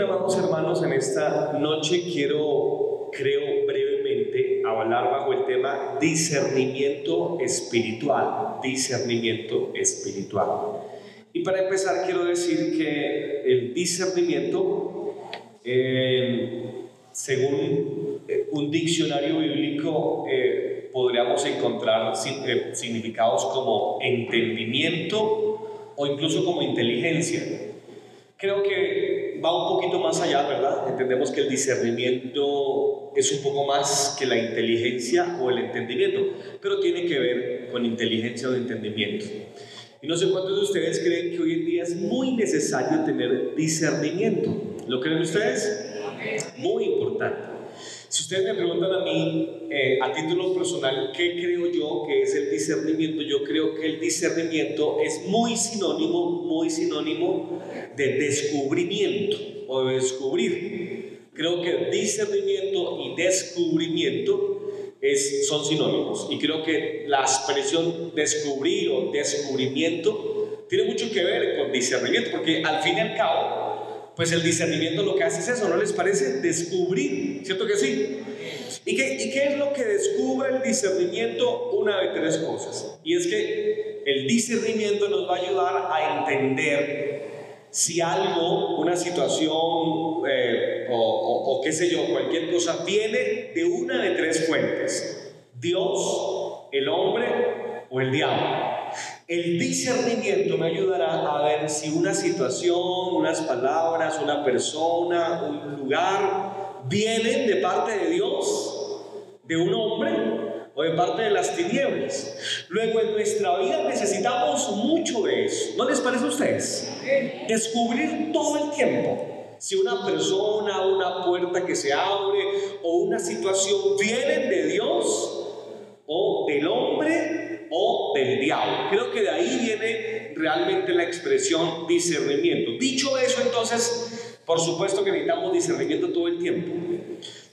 Bien, amados hermanos, en esta noche quiero, creo brevemente, hablar bajo el tema discernimiento espiritual. Discernimiento espiritual. Y para empezar, quiero decir que el discernimiento, eh, según eh, un diccionario bíblico, eh, podríamos encontrar significados como entendimiento o incluso como inteligencia. Creo que va un poquito más allá, ¿verdad? Entendemos que el discernimiento es un poco más que la inteligencia o el entendimiento, pero tiene que ver con inteligencia o entendimiento. Y no sé cuántos de ustedes creen que hoy en día es muy necesario tener discernimiento. ¿Lo creen ustedes? Muy importante. Si ustedes me preguntan a mí, eh, a título personal, ¿qué creo yo que es el discernimiento? Yo creo que el discernimiento es muy sinónimo, muy sinónimo de descubrimiento o de descubrir. Creo que discernimiento y descubrimiento es, son sinónimos. Y creo que la expresión descubrir o descubrimiento tiene mucho que ver con discernimiento, porque al fin y al cabo, pues el discernimiento lo que hace es eso, ¿no les parece? Descubrir, ¿cierto que sí? ¿Y qué, ¿Y qué es lo que descubre el discernimiento? Una de tres cosas. Y es que el discernimiento nos va a ayudar a entender si algo, una situación eh, o qué sé yo, cualquier cosa, viene de una de tres fuentes. Dios, el hombre o el diablo. El discernimiento me ayudará a ver si una situación, unas palabras, una persona, un lugar vienen de parte de Dios, de un hombre o de parte de las tinieblas. Luego en nuestra vida necesitamos mucho de eso. ¿No les parece a ustedes? Descubrir todo el tiempo si una persona, una puerta que se abre o una situación vienen de Dios o del hombre o del diablo. Creo que de ahí viene realmente la expresión discernimiento. Dicho eso, entonces, por supuesto que necesitamos discernimiento todo el tiempo.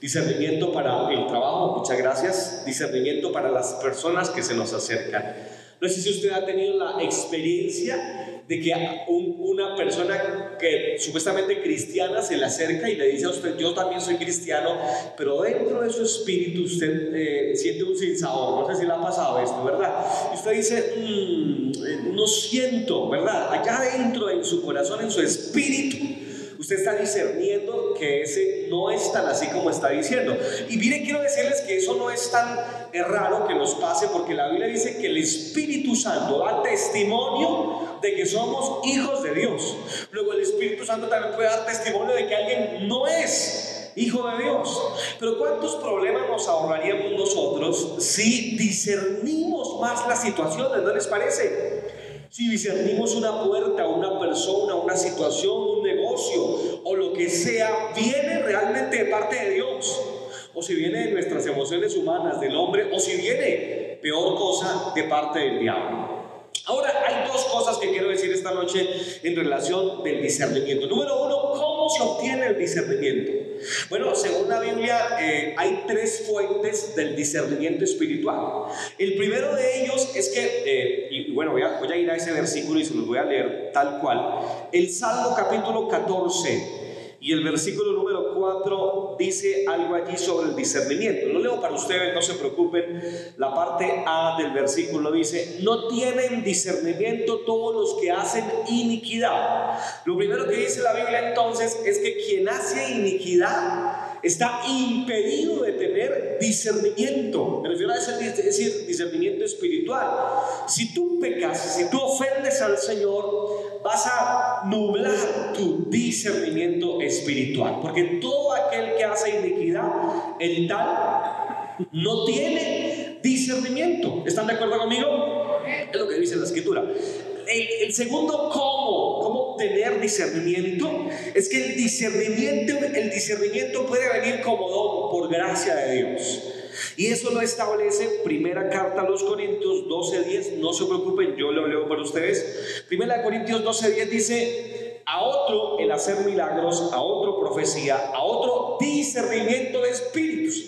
Discernimiento para el trabajo, muchas gracias. Discernimiento para las personas que se nos acercan. No sé si usted ha tenido la experiencia de que una persona que supuestamente cristiana se le acerca y le dice a usted, yo también soy cristiano, pero dentro de su espíritu usted eh, siente un sinsabor, no sé si le ha pasado esto, ¿verdad? Y usted dice, mm, no siento, ¿verdad? Allá adentro, en su corazón, en su espíritu, usted está discerniendo que ese no es tan así como está diciendo. Y mire, quiero decirles que eso no es tan raro que nos pase porque la Biblia dice que el Espíritu Santo da testimonio de que somos hijos de Dios. Luego el Espíritu Santo también puede dar testimonio de que alguien no es hijo de Dios. Pero ¿cuántos problemas nos ahorraríamos nosotros si discernimos más las situaciones? ¿No les parece? Si discernimos una puerta, una persona, una situación, un negocio o lo que sea, viene realmente de parte de Dios. O si viene de nuestras emociones humanas, del hombre, o si viene, peor cosa, de parte del diablo. Ahora, hay dos cosas que quiero decir esta noche en relación del discernimiento. Número uno, ¿cómo se obtiene el discernimiento? Bueno, según la Biblia, eh, hay tres fuentes del discernimiento espiritual. El primero de ellos es que, eh, y bueno, voy a, voy a ir a ese versículo y se los voy a leer tal cual. El Salmo capítulo 14 y el versículo número 4 dice algo allí sobre el discernimiento. Lo leo para ustedes, no se preocupen. La parte A del versículo dice, no tienen discernimiento todos los que hacen iniquidad. Lo primero que dice la Biblia entonces es que quien hace iniquidad está impedido de tener discernimiento. Me refiero a decir, discernimiento espiritual. Si tú pecas, si tú ofendes al Señor, vas a nublar tu discernimiento espiritual. Porque todo aquel que hace iniquidad, el tal no tiene discernimiento. ¿Están de acuerdo conmigo? Es lo que dice la escritura. El, segundo cómo, cómo tener discernimiento, es que el discernimiento, el discernimiento puede venir como don por gracia de Dios. Y eso lo establece primera carta a los Corintios 12:10. No se preocupen, yo lo leo para ustedes. Primera Corintios 12:10 dice, a otro el hacer milagros, a otro profecía, a otro discernimiento de espíritus.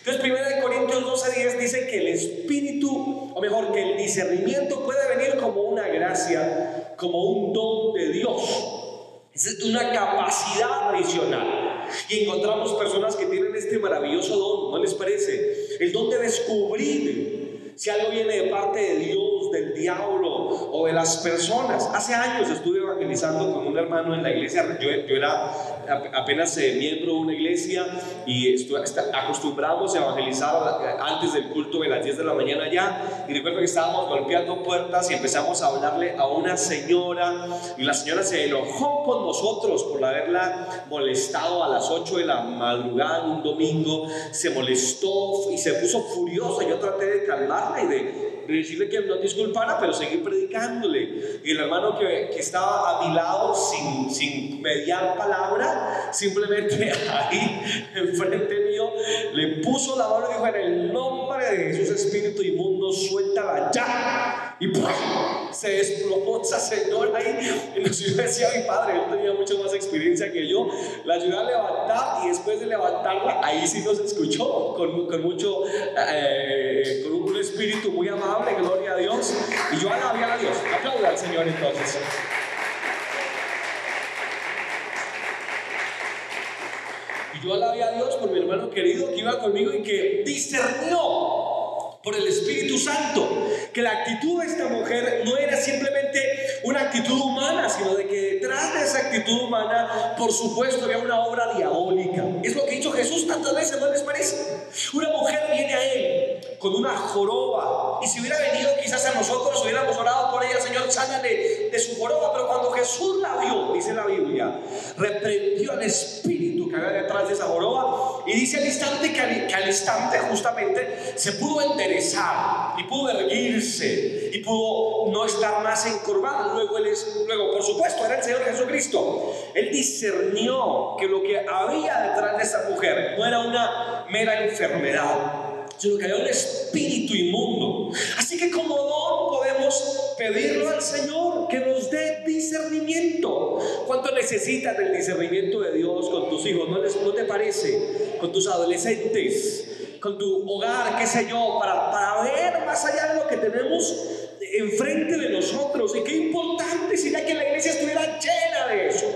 Entonces, primera de Corintios 12:10 dice que el espíritu, o mejor, que el discernimiento puede venir como una gracia, como un don de Dios. Es una capacidad adicional. Y encontramos personas que tienen este maravilloso don, ¿no les parece? El don de descubrir si algo viene de parte de Dios, del diablo o de las personas. Hace años estuve evangelizando con un hermano en la iglesia. Yo, yo era apenas eh, miembro de una iglesia y acostumbramos a evangelizar antes del culto de las 10 de la mañana ya. Y recuerdo que estábamos golpeando puertas y empezamos a hablarle a una señora y la señora se enojó con nosotros por haberla molestado a las 8 de la madrugada un domingo. Se molestó y se puso furiosa. Yo traté de calmarla y de decirle que no disculpara, pero seguir predicándole. Y el hermano que, que estaba a mi lado, sin, sin mediar palabra, simplemente ahí, enfrente mío, le puso la mano y dijo: En el nombre de Jesús, espíritu inmundo, suéltala ya. Y se desplomó esa señora ahí. Y yo decía mi padre, él tenía mucha más experiencia que yo. La ayudé a levantar y después de levantarla, ahí sí nos escuchó con, con mucho, eh, con un espíritu muy amable, gloria a Dios. Y yo alabé a Dios. Aplauda al Señor entonces. Y yo alabé a Dios por mi hermano querido que iba conmigo y que discernió por el Espíritu Santo, que la actitud de esta mujer no era simplemente una actitud humana, sino de que detrás de esa actitud humana, por supuesto, había una obra diabólica. Es lo que hizo Jesús tantas veces, ¿no les parece? Una mujer viene a él con una joroba, y si hubiera venido quizás a nosotros, hubiéramos orado por ella, Señor, sánale de su joroba, pero cuando Jesús la vio, dice la Biblia, reprendió al Espíritu que había detrás de esa joroba, y dice al instante que al, que al instante justamente se pudo enterar y pudo erguirse y pudo no estar más encorvado. Luego, él es, luego, por supuesto, era el Señor Jesucristo. Él discernió que lo que había detrás de esa mujer no era una mera enfermedad, sino que había un espíritu inmundo. Así que como don podemos pedirlo al Señor que nos dé discernimiento. ¿Cuánto necesitas del discernimiento de Dios con tus hijos? ¿No, les, no te parece? Con tus adolescentes con tu hogar, qué sé yo, para, para ver más allá de lo que tenemos enfrente de nosotros. Y qué importante sería que la iglesia estuviera llena de eso,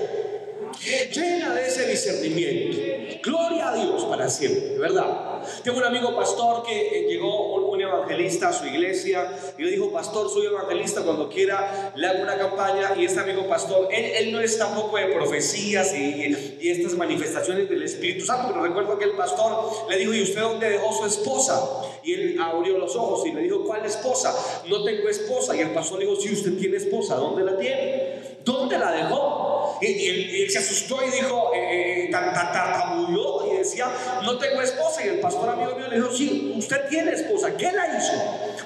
llena de ese discernimiento. Gloria a Dios para siempre, ¿verdad? Tengo un amigo pastor que eh, llegó un, evangelista a su iglesia y le dijo, pastor, soy evangelista, cuando quiera le hago una campaña y este amigo pastor, él, no es tampoco de profecías y, y, estas manifestaciones del Espíritu Santo, pero recuerdo que el pastor le dijo, ¿y usted dónde dejó su esposa? Y él abrió los ojos y le dijo, ¿cuál esposa? No tengo esposa. Y el pastor le dijo, si usted tiene esposa, ¿dónde la tiene? ¿Dónde la dejó? Y, él, se asustó y dijo, eh, eh, tartamudeó y decía, no tengo esposa. Y el pastor amigo mío le dijo, sí, usted tiene esposa. ¿Qué la hizo?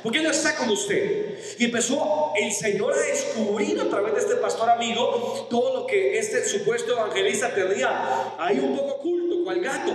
¿Por qué no está con usted? Y empezó el Señor a descubrir a través de este pastor amigo todo lo que este supuesto evangelista tenía ahí un poco oculto, cual gato.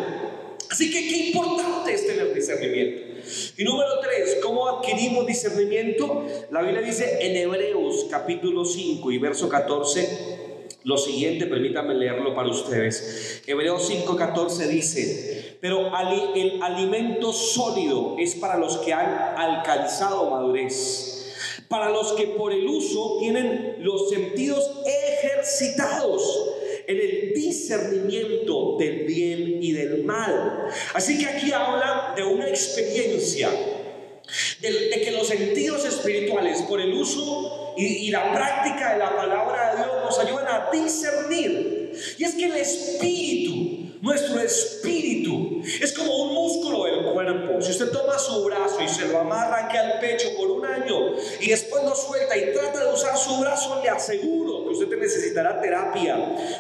Así que qué importante es tener discernimiento. Y número tres, ¿cómo adquirimos discernimiento? La Biblia dice en Hebreos capítulo 5 y verso 14 lo siguiente, permítanme leerlo para ustedes. Hebreos 5:14 dice, pero el alimento sólido es para los que han alcanzado madurez, para los que por el uso tienen los sentidos ejercitados en el discernimiento del bien y del mal. Así que aquí habla de una experiencia, de, que los sentidos espirituales por el uso y, y la práctica de la palabra de Dios nos ayudan a discernir. Y es que el espíritu, nuestro espíritu, es como un músculo del cuerpo. Si usted toma su brazo y se lo amarra aquí al pecho por un año y después lo suelta y trata de usar su brazo, le aseguro que usted necesitará terapia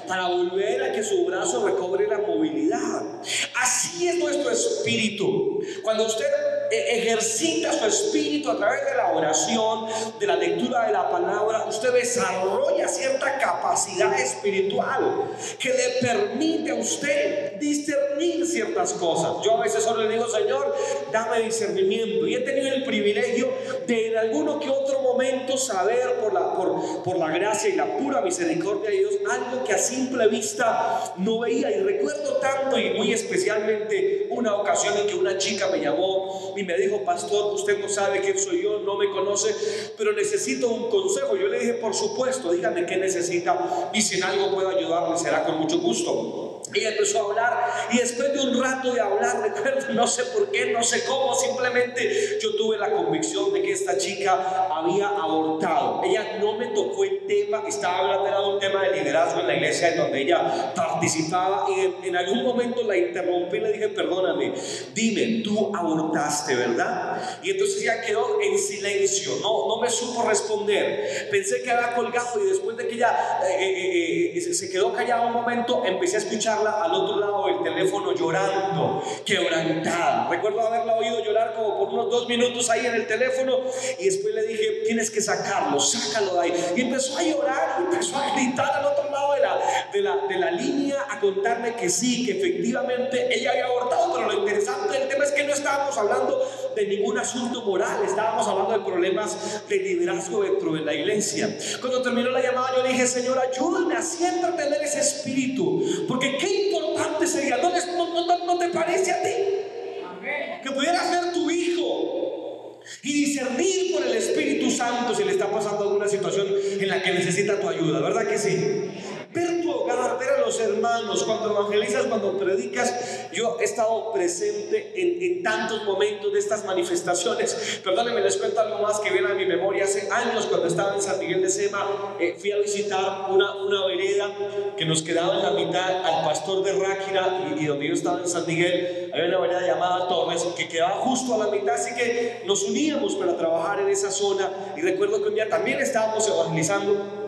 para volver a que su brazo recobre la movilidad. Así es nuestro espíritu. Cuando usted ejercita su espíritu a través de la oración, de la lectura de la palabra, usted desarrolla cierta capacidad espiritual que le permite a usted discernir ciertas cosas. Yo a veces solo le digo, Señor, dame discernimiento. Y he tenido el privilegio de en alguno que otro momento saber por la, por, por la gracia y la pura misericordia de Dios algo que a simple vista no veía. Y recuerdo tanto y muy especialmente una ocasión en que una chica me llamó y me dijo, pastor, usted no sabe quién soy yo, no me conoce, pero necesito un consejo. Yo le dije, por supuesto, dígame qué necesita y si en algo puedo ayudarle será con mucho gusto. Ella empezó a hablar y después de un rato de hablar, recuerdo, no sé por qué, no sé cómo, simplemente yo tuve la convicción de que esta chica había abortado. Ella no me tocó el tema, estaba hablando de un tema de liderazgo en la iglesia en donde ella participaba y en, algún momento la interrumpí y le dije, perdóname, dime, tú abortaste, ¿verdad? Y entonces ella quedó en silencio, no, no me supo responder. Pensé que había colgado y después de que ella eh, eh, eh, se quedó callada un momento, empecé a escuchar al otro lado del teléfono llorando, quebrantada. Recuerdo haberla oído llorar como por unos dos minutos ahí en el teléfono y después le dije, tienes que sacarlo, sácalo de ahí. Y empezó a llorar empezó a gritar al otro lado de la, de la, línea a contarme que sí, que efectivamente ella había abortado, pero lo interesante del tema es que no estábamos hablando de ningún asunto moral, estábamos hablando de problemas de liderazgo dentro de la iglesia. Cuando terminó la llamada yo dije, Señor, ayúdame a siempre tener ese espíritu, porque qué importante sería, ¿no, no, no te parece a ti? Que pudieras ser tu hijo y discernir por el Espíritu Santo si le está pasando alguna situación en la que necesita tu ayuda, ¿verdad que sí? ver tu hogar, ver a hermanos, cuando evangelizas, cuando predicas. Yo he estado presente en, tantos momentos de estas manifestaciones. Perdónenme, les cuento algo más que viene a mi memoria. Hace años, cuando estaba en San Miguel de Sema, eh, fui a visitar una, una vereda que nos quedaba en la mitad al pastor de Ráquira y, donde yo estaba en San Miguel. Había una vereda llamada Torres que quedaba justo a la mitad, así que nos uníamos para trabajar en esa zona. Y recuerdo que un día también estábamos evangelizando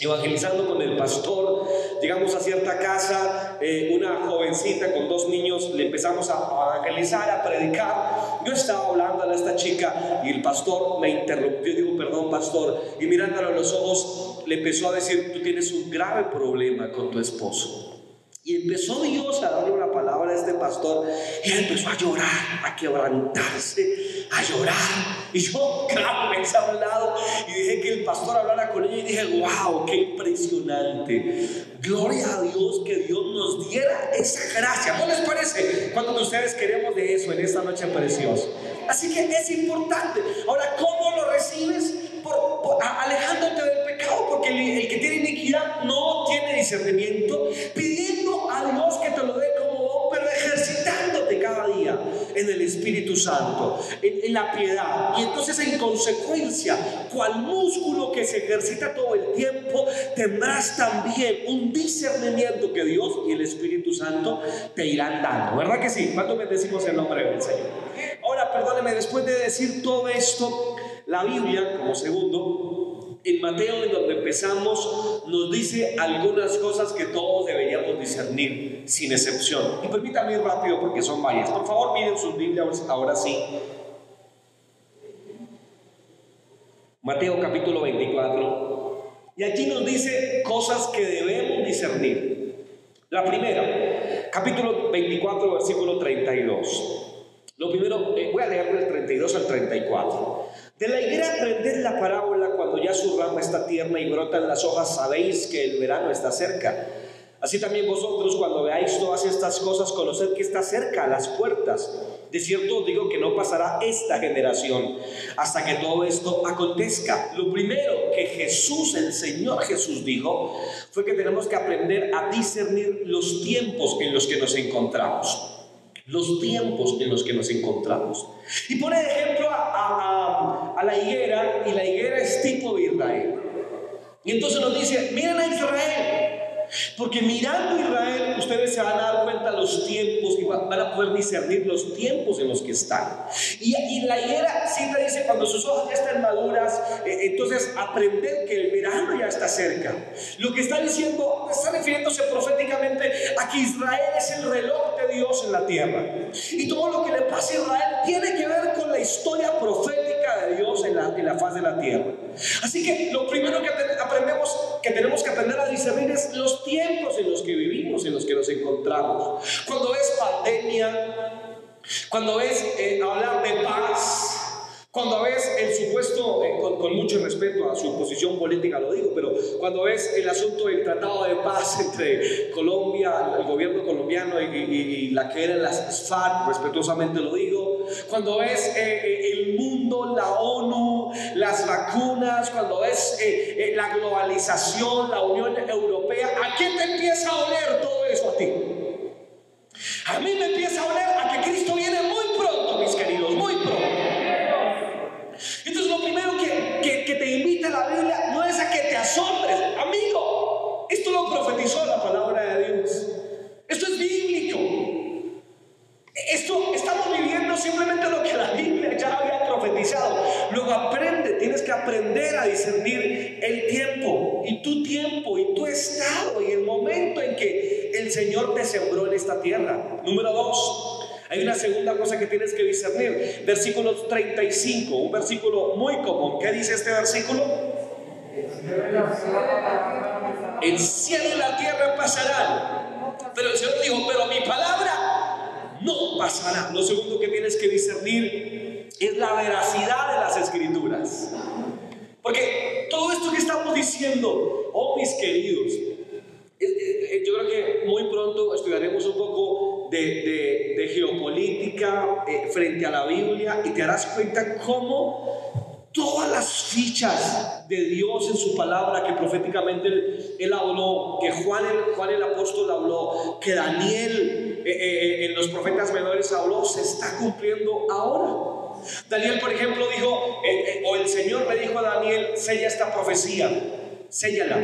evangelizando con el pastor, llegamos a cierta casa, eh, una jovencita con dos niños, le empezamos a evangelizar, a predicar. Yo estaba hablando a esta chica y el pastor me interrumpió, digo, perdón pastor, y mirándolo a los ojos, le empezó a decir, tú tienes un grave problema con tu esposo. Y empezó Dios a darle una palabra a este pastor y él empezó a llorar, a quebrantarse, a llorar. Y yo, claro, me a un lado y dije que el pastor hablara con ella y dije, wow, qué impresionante. Gloria a Dios que Dios nos diera esa gracia. ¿No les parece? ¿Cuántos de ustedes queremos de eso en esta noche preciosa? Así que es importante. Ahora, ¿cómo lo recibes? Por, alejándote del pecado, porque el, el que tiene iniquidad no tiene discernimiento, pidiendo en el Espíritu Santo, en, la piedad. Y entonces en consecuencia, cual músculo que se ejercita todo el tiempo, tendrás también un discernimiento que Dios y el Espíritu Santo te irán dando. ¿Verdad que sí? ¿Cuánto bendecimos el nombre del Señor? Ahora, perdóneme, después de decir todo esto, la Biblia, como segundo, en Mateo, en donde empezamos, nos dice algunas cosas que todos deberíamos discernir, sin excepción. Y permítame ir rápido porque son varias. Por favor, miren sus Biblias ahora sí. Mateo capítulo 24. Y aquí nos dice cosas que debemos discernir. La primera, capítulo 24, versículo 32. Lo primero, eh, voy a leer del 32 al 34. De la higuera aprended la parábola cuando ya su rama está tierna y brotan las hojas, sabéis que el verano está cerca. Así también vosotros cuando veáis todas estas cosas, conoced que está cerca a las puertas. De cierto digo que no pasará esta generación hasta que todo esto acontezca. Lo primero que Jesús, el Señor Jesús dijo, fue que tenemos que aprender a discernir los tiempos en los que nos encontramos los tiempos en los que nos encontramos. Y pone ejemplo a, a, la higuera, y la higuera es tipo de Israel. Y entonces nos dice, miren a Israel, porque mirando Israel, ustedes se van a dar cuenta los tiempos y van a poder discernir los tiempos en los que están. Y, y la higuera siempre dice, cuando sus hojas ya están maduras, eh, entonces aprender que el verano ya está cerca. Lo que está diciendo, está refiriéndose proféticamente a que Israel es el reloj Dios en la tierra. Y todo lo que le pasa a Israel tiene que ver con la historia profética de Dios en la, en la faz de la tierra. Así que lo primero que aprendemos, que tenemos que aprender a discernir es los tiempos en los que vivimos, en los que nos encontramos. Cuando es pandemia, cuando es eh, hablar de paz, cuando ves el supuesto, eh, con, mucho respeto a su posición política lo digo, pero cuando ves el asunto del tratado de paz entre Colombia, el gobierno colombiano y, la que era las FARC, respetuosamente lo digo, cuando ves eh, eh, el mundo, la ONU, las vacunas, cuando ves la globalización, la Unión Europea, ¿a qué te empieza a oler todo eso a ti? A mí me empieza a oler aprender a discernir el tiempo y tu tiempo y tu estado y el momento en que el Señor te sembró en esta tierra. Número dos, hay una segunda cosa que tienes que discernir. Versículo 35, un versículo muy común. ¿Qué dice este versículo? El cielo y la tierra pasarán. Pero el Señor dijo, pero mi palabra no pasará. Lo segundo que tienes que discernir es la veracidad de las escrituras. Porque todo esto que estamos diciendo, oh mis queridos, yo creo que muy pronto estudiaremos un poco de, de, geopolítica eh, frente a la Biblia y te darás cuenta cómo todas las fichas de Dios en su palabra que proféticamente él, habló, que Juan el, Juan el apóstol habló, que Daniel eh, eh, en los profetas menores habló, se está cumpliendo ahora. Daniel, por ejemplo, dijo, o el Señor le dijo a Daniel, sella esta profecía séllala.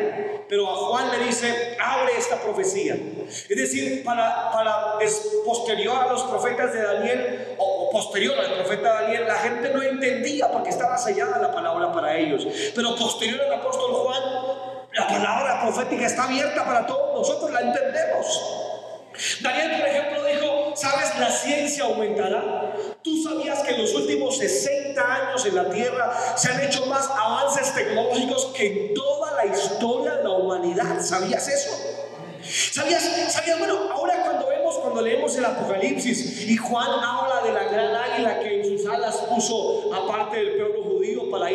Pero a Juan le dice, abre esta profecía. Es decir, para, para posterior a los profetas de Daniel, o posterior al profeta Daniel, la gente no entendía porque estaba sellada la palabra para ellos. Pero posterior al apóstol Juan, la palabra profética está abierta para todos nosotros, la entendemos. Daniel, por ejemplo, dijo, ¿sabes? La ciencia aumentará. ¿Tú sabías que en los últimos 60 años en la Tierra se han hecho más avances tecnológicos que en toda la historia de la humanidad? ¿Sabías eso? ¿Sabías? ¿Sabías? Bueno, ahora cuando vemos, cuando leemos el Apocalipsis y Juan habla de la gran águila que en sus alas puso aparte del pueblo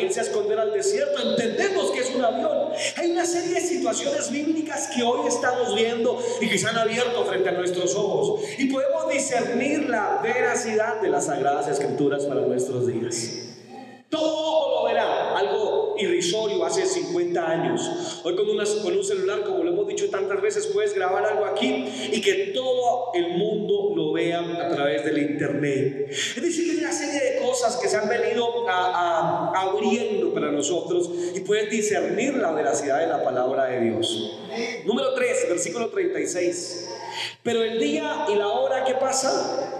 irse a esconder al desierto, entendemos que es un avión. Hay una serie de situaciones bíblicas que hoy estamos viendo y que se han abierto frente a nuestros ojos y podemos discernir la veracidad de las sagradas escrituras para nuestros días. Todo hace 50 años. Hoy con, con un celular, como lo hemos dicho tantas veces, puedes grabar algo aquí y que todo el mundo lo vea a través del internet. Es decir, hay una serie de cosas que se han venido a, abriendo para nosotros y puedes discernir la veracidad de la palabra de Dios. Número 3, versículo 36. Pero el día y la hora que pasa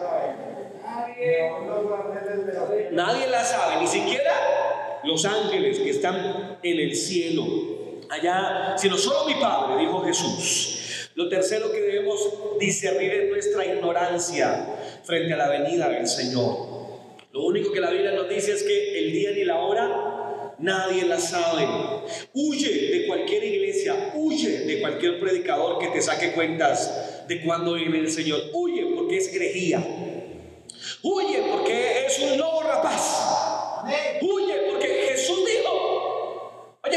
Nadie la sabe, ni siquiera los ángeles que están en el cielo, allá, sino solo mi Padre, dijo Jesús. Lo tercero que debemos discernir es nuestra ignorancia frente a la venida del Señor. Lo único que la Biblia nos dice es que el día ni la hora nadie la sabe. Huye de cualquier iglesia, huye de cualquier predicador que te saque cuentas de cuándo viene el Señor. Huye porque es herejía. Huye porque es un lobo rapaz. Huye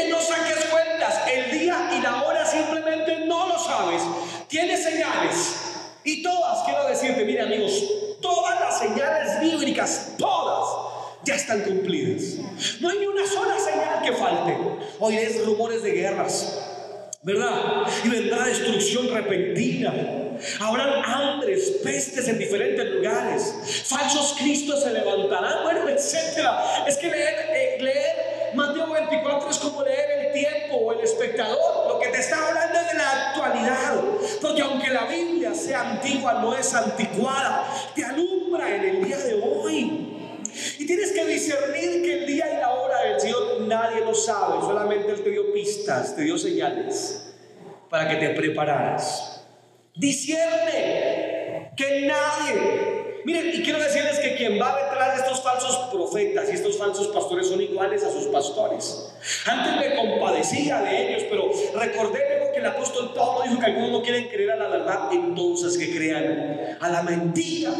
no saques cuentas, el día y la hora simplemente no lo sabes. Tienes señales. Y todas, quiero decirte, mire amigos, todas las señales bíblicas, todas, ya están cumplidas. No hay ni una sola señal que falte. Oiréis rumores de guerras, ¿verdad? Y vendrá destrucción repentina. Habrán hambres, pestes en diferentes lugares. Falsos cristos se levantarán, bueno, etcétera. Es que leer, eh, leer Mateo 24 es como leer el tiempo o el espectador. Lo que te está hablando es de la actualidad. Porque aunque la Biblia sea antigua, no es anticuada. Te alumbra en el día de hoy. Y tienes que discernir que el día y la hora del Señor nadie lo sabe, solamente Él te dio pistas, te dio señales para que te prepararas. Discierne que nadie Miren, y quiero decirles que quien va detrás de estos falsos profetas y estos falsos pastores son iguales a sus pastores. Antes me compadecía de ellos, pero recordé luego que el apóstol Pablo dijo que algunos no quieren creer a la verdad, entonces que crean a la mentira.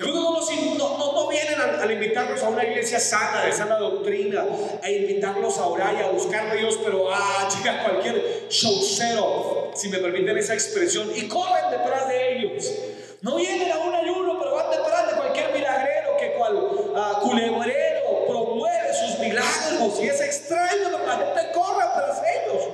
Algunos no, no, no, vienen a, invitarlos a una iglesia sana, de sana doctrina, a invitarlos a orar y a buscar a Dios, pero ah, llega cualquier showcero, si me permiten esa expresión, y corren detrás de ellos. No vienen a un que cual ah, culebrero promueve sus milagros y es extraño, pero la gente corre tras ellos.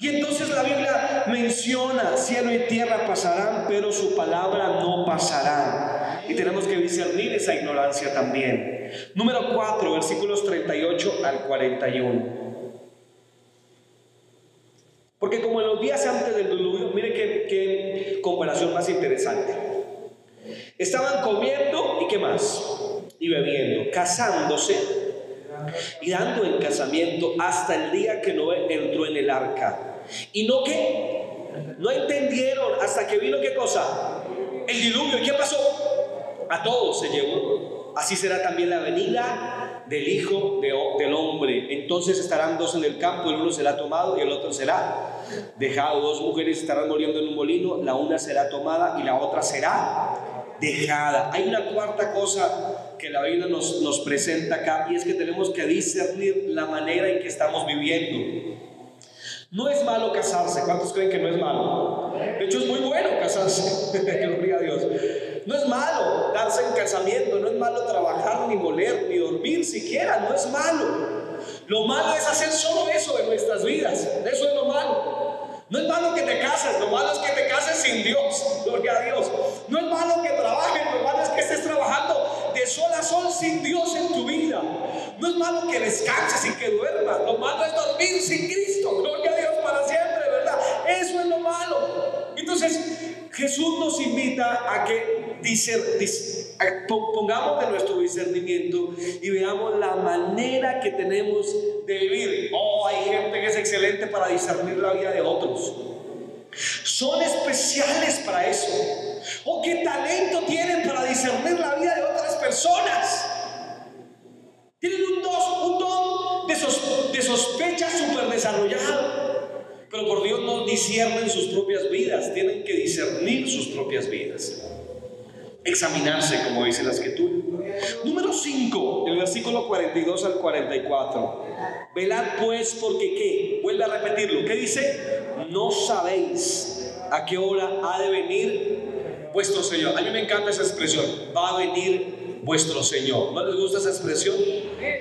Y entonces la Biblia menciona, cielo y tierra pasarán, pero su palabra no pasará. Y tenemos que discernir esa ignorancia también. Número 4, versículos 38 al 41. Porque como en los días antes del diluvio, mire qué, qué comparación más interesante. Estaban comiendo y qué más? Y bebiendo, casándose y dando en casamiento hasta el día que Noé entró en el arca. Y no que no entendieron hasta que vino qué cosa? El diluvio. ¿Y qué pasó? A todos se llevó. Así será también la venida del Hijo del Hombre. Entonces estarán dos en el campo, el uno será tomado y el otro será dejado. Dos mujeres estarán muriendo en un molino, la una será tomada y la otra será dejada. Hay una cuarta cosa que la Biblia nos, nos presenta acá y es que tenemos que discernir la manera en que estamos viviendo. No es malo casarse. ¿Cuántos creen que no es malo? De hecho, es muy bueno casarse. Gloria a Dios. No es malo darse en casamiento. No es malo trabajar, ni moler, ni dormir siquiera. No es malo. Lo malo es hacer solo eso en nuestras vidas. Eso es lo malo. No es malo que te cases, lo malo es que te cases sin Dios. Gloria a Dios. No es malo que trabajes, lo malo es que estés trabajando de sol a sol sin Dios en tu vida. No es malo que descanses y que duermas. Lo malo es dormir sin Cristo. Gloria a Dios para siempre, ¿verdad? Eso es lo malo. Entonces, Jesús nos invita a que pongamos de nuestro discernimiento y veamos la manera que tenemos de vivir. Oh, hay gente que es excelente para discernir la vida de otros. Son especiales para eso. Oh, qué talento tienen para discernir la vida de otras personas. Tienen un, un don de, de sospecha súper desarrollado. Pero por Dios no disciernen sus propias vidas, tienen que discernir sus propias vidas examinarse, como dice la escritura. Número 5, el versículo 42 al 44. Velad pues porque qué, vuelve a repetirlo, ¿qué dice? No sabéis a qué hora ha de venir vuestro Señor. A mí me encanta esa expresión, va a venir vuestro Señor. ¿No les gusta esa expresión?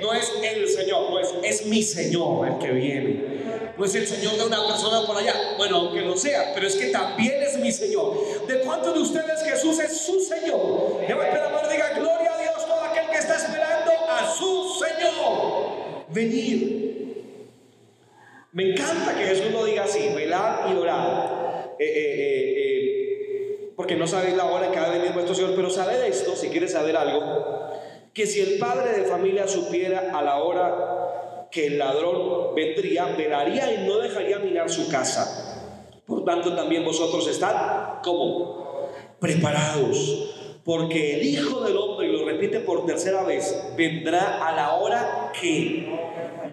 No es el Señor, no es, es mi Señor el que viene no es el Señor de una persona por allá. Bueno, aunque lo sea, pero es que también es mi Señor. ¿De cuántos de ustedes Jesús es su Señor? Debo esperar, diga gloria a Dios, todo aquel que está esperando a su Señor. Venir. Me encanta que Jesús lo diga así, velar y orar. Eh, eh, eh, porque no sabéis la hora que va a venir vuestro Señor, pero sabe esto, si quieres saber algo, que si el padre de familia supiera a la hora que el ladrón vendría, velaría y no dejaría mirar su casa. Por tanto, también vosotros estad como preparados, porque el Hijo del Hombre, y lo repite por tercera vez, vendrá a la hora que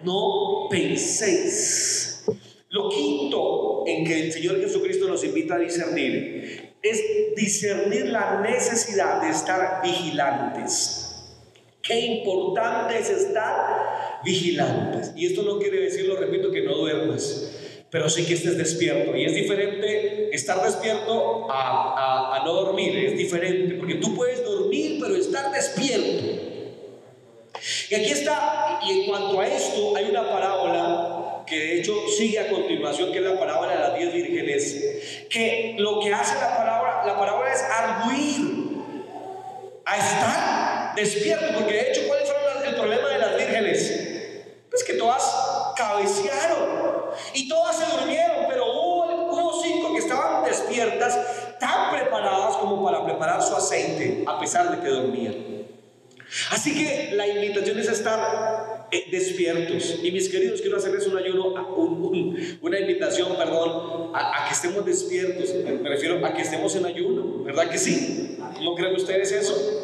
no penséis. Lo quinto en que el Señor Jesucristo nos invita a discernir es discernir la necesidad de estar vigilantes. Qué importante es estar vigilantes. Y esto no quiere decir, lo repito, que no duermas, pero sí que estés despierto. Y es diferente estar despierto a, no dormir, es diferente, porque tú puedes dormir, pero estar despierto. Y aquí está, y en cuanto a esto, hay una parábola que de hecho sigue a continuación, que es la parábola de las diez vírgenes, que lo que hace la parábola, la parábola es arguir a estar despierto, porque de hecho, ¿cuál fue el problema de las vírgenes? Pues que todas cabecearon y todas se durmieron, pero hubo, cinco que estaban despiertas, tan preparadas como para preparar su aceite, a pesar de que dormían. Así que la invitación es estar eh, despiertos. Y mis queridos, quiero hacerles un ayuno, una invitación, perdón, a, a, que estemos despiertos. Me refiero a que estemos en ayuno, ¿verdad que sí? ¿No creen ustedes eso?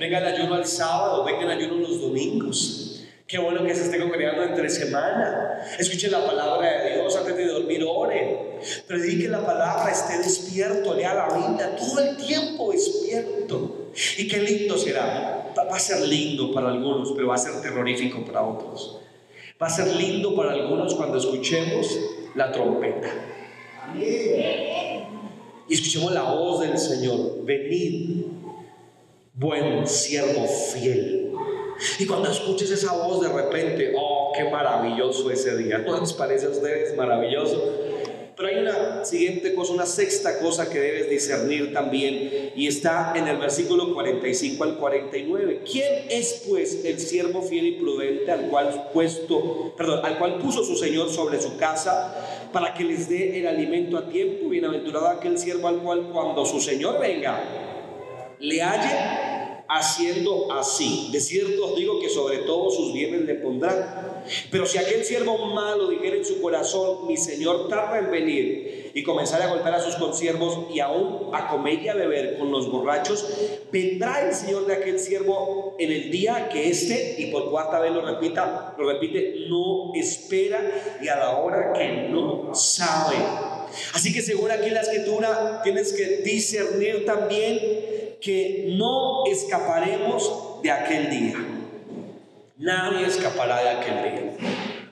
Venga el ayuno al sábado, venga el ayuno los domingos. Qué bueno que se esté congregando entre semana. Escuchen la palabra de Dios antes de dormir, ore. Predique la palabra, esté despierto, lea la Biblia todo el tiempo despierto. Y qué lindo será. Va a ser lindo para algunos, pero va a ser terrorífico para otros. Va a ser lindo para algunos cuando escuchemos la trompeta. Y escuchemos la voz del Señor, venid. Buen siervo fiel. Y cuando escuches esa voz de repente, oh, qué maravilloso ese día. ¿No les parece a ustedes maravilloso? Pero hay una siguiente cosa, una sexta cosa que debes discernir también y está en el versículo 45 al 49. ¿Quién es pues el siervo fiel y prudente al cual puesto, perdón, al cual puso su Señor sobre su casa para que les dé el alimento a tiempo? Bienaventurado aquel siervo al cual cuando su Señor venga le halle haciendo así. De cierto os digo que sobre todos sus bienes le pondrán. Pero si aquel siervo malo dijera en su corazón, mi señor tarda en venir, y comenzara a golpear a sus consiervos y aún a comer y a beber con los borrachos, vendrá el señor de aquel siervo en el día que éste, y por cuarta vez lo repita, lo repite, no espera y a la hora que no sabe. Así que según aquí la escritura, tienes que discernir también que no escaparemos de aquel día. Nadie escapará de aquel día.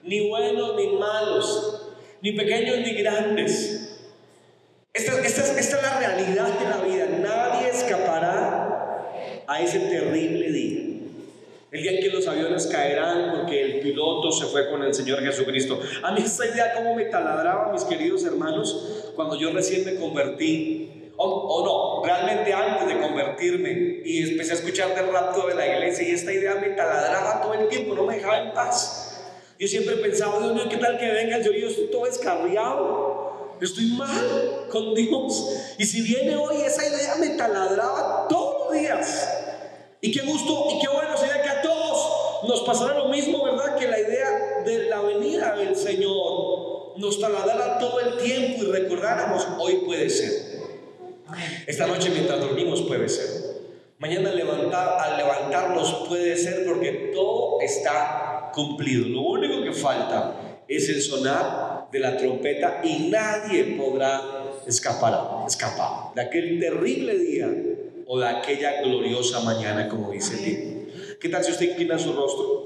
Ni buenos ni malos, ni pequeños ni grandes. Esta, es la realidad de la vida. Nadie escapará a ese terrible día. El día en que los aviones caerán porque el piloto se fue con el Señor Jesucristo. A mí esta idea como me taladraba, mis queridos hermanos, cuando yo recién me convertí o, no, realmente antes de convertirme y empecé a escuchar del rapto de la iglesia y esta idea me taladraba todo el tiempo, no me dejaba en paz. Yo siempre pensaba, Dios mío, ¿qué tal que venga yo? Yo estoy todo escarriado, estoy mal con Dios. Y si viene hoy, esa idea me taladraba todos los días. Y qué gusto y qué bueno sería que a todos nos pasara lo mismo, ¿verdad? Que la idea de la venida del Señor nos taladrara todo el tiempo y recordáramos, hoy puede ser. Esta noche mientras dormimos puede ser. Mañana levantar, al levantarnos puede ser porque todo está cumplido. Lo único que falta es el sonar de la trompeta y nadie podrá escapar, escapar de aquel terrible día o de aquella gloriosa mañana, como dice el ¿Qué tal si usted inclina su rostro?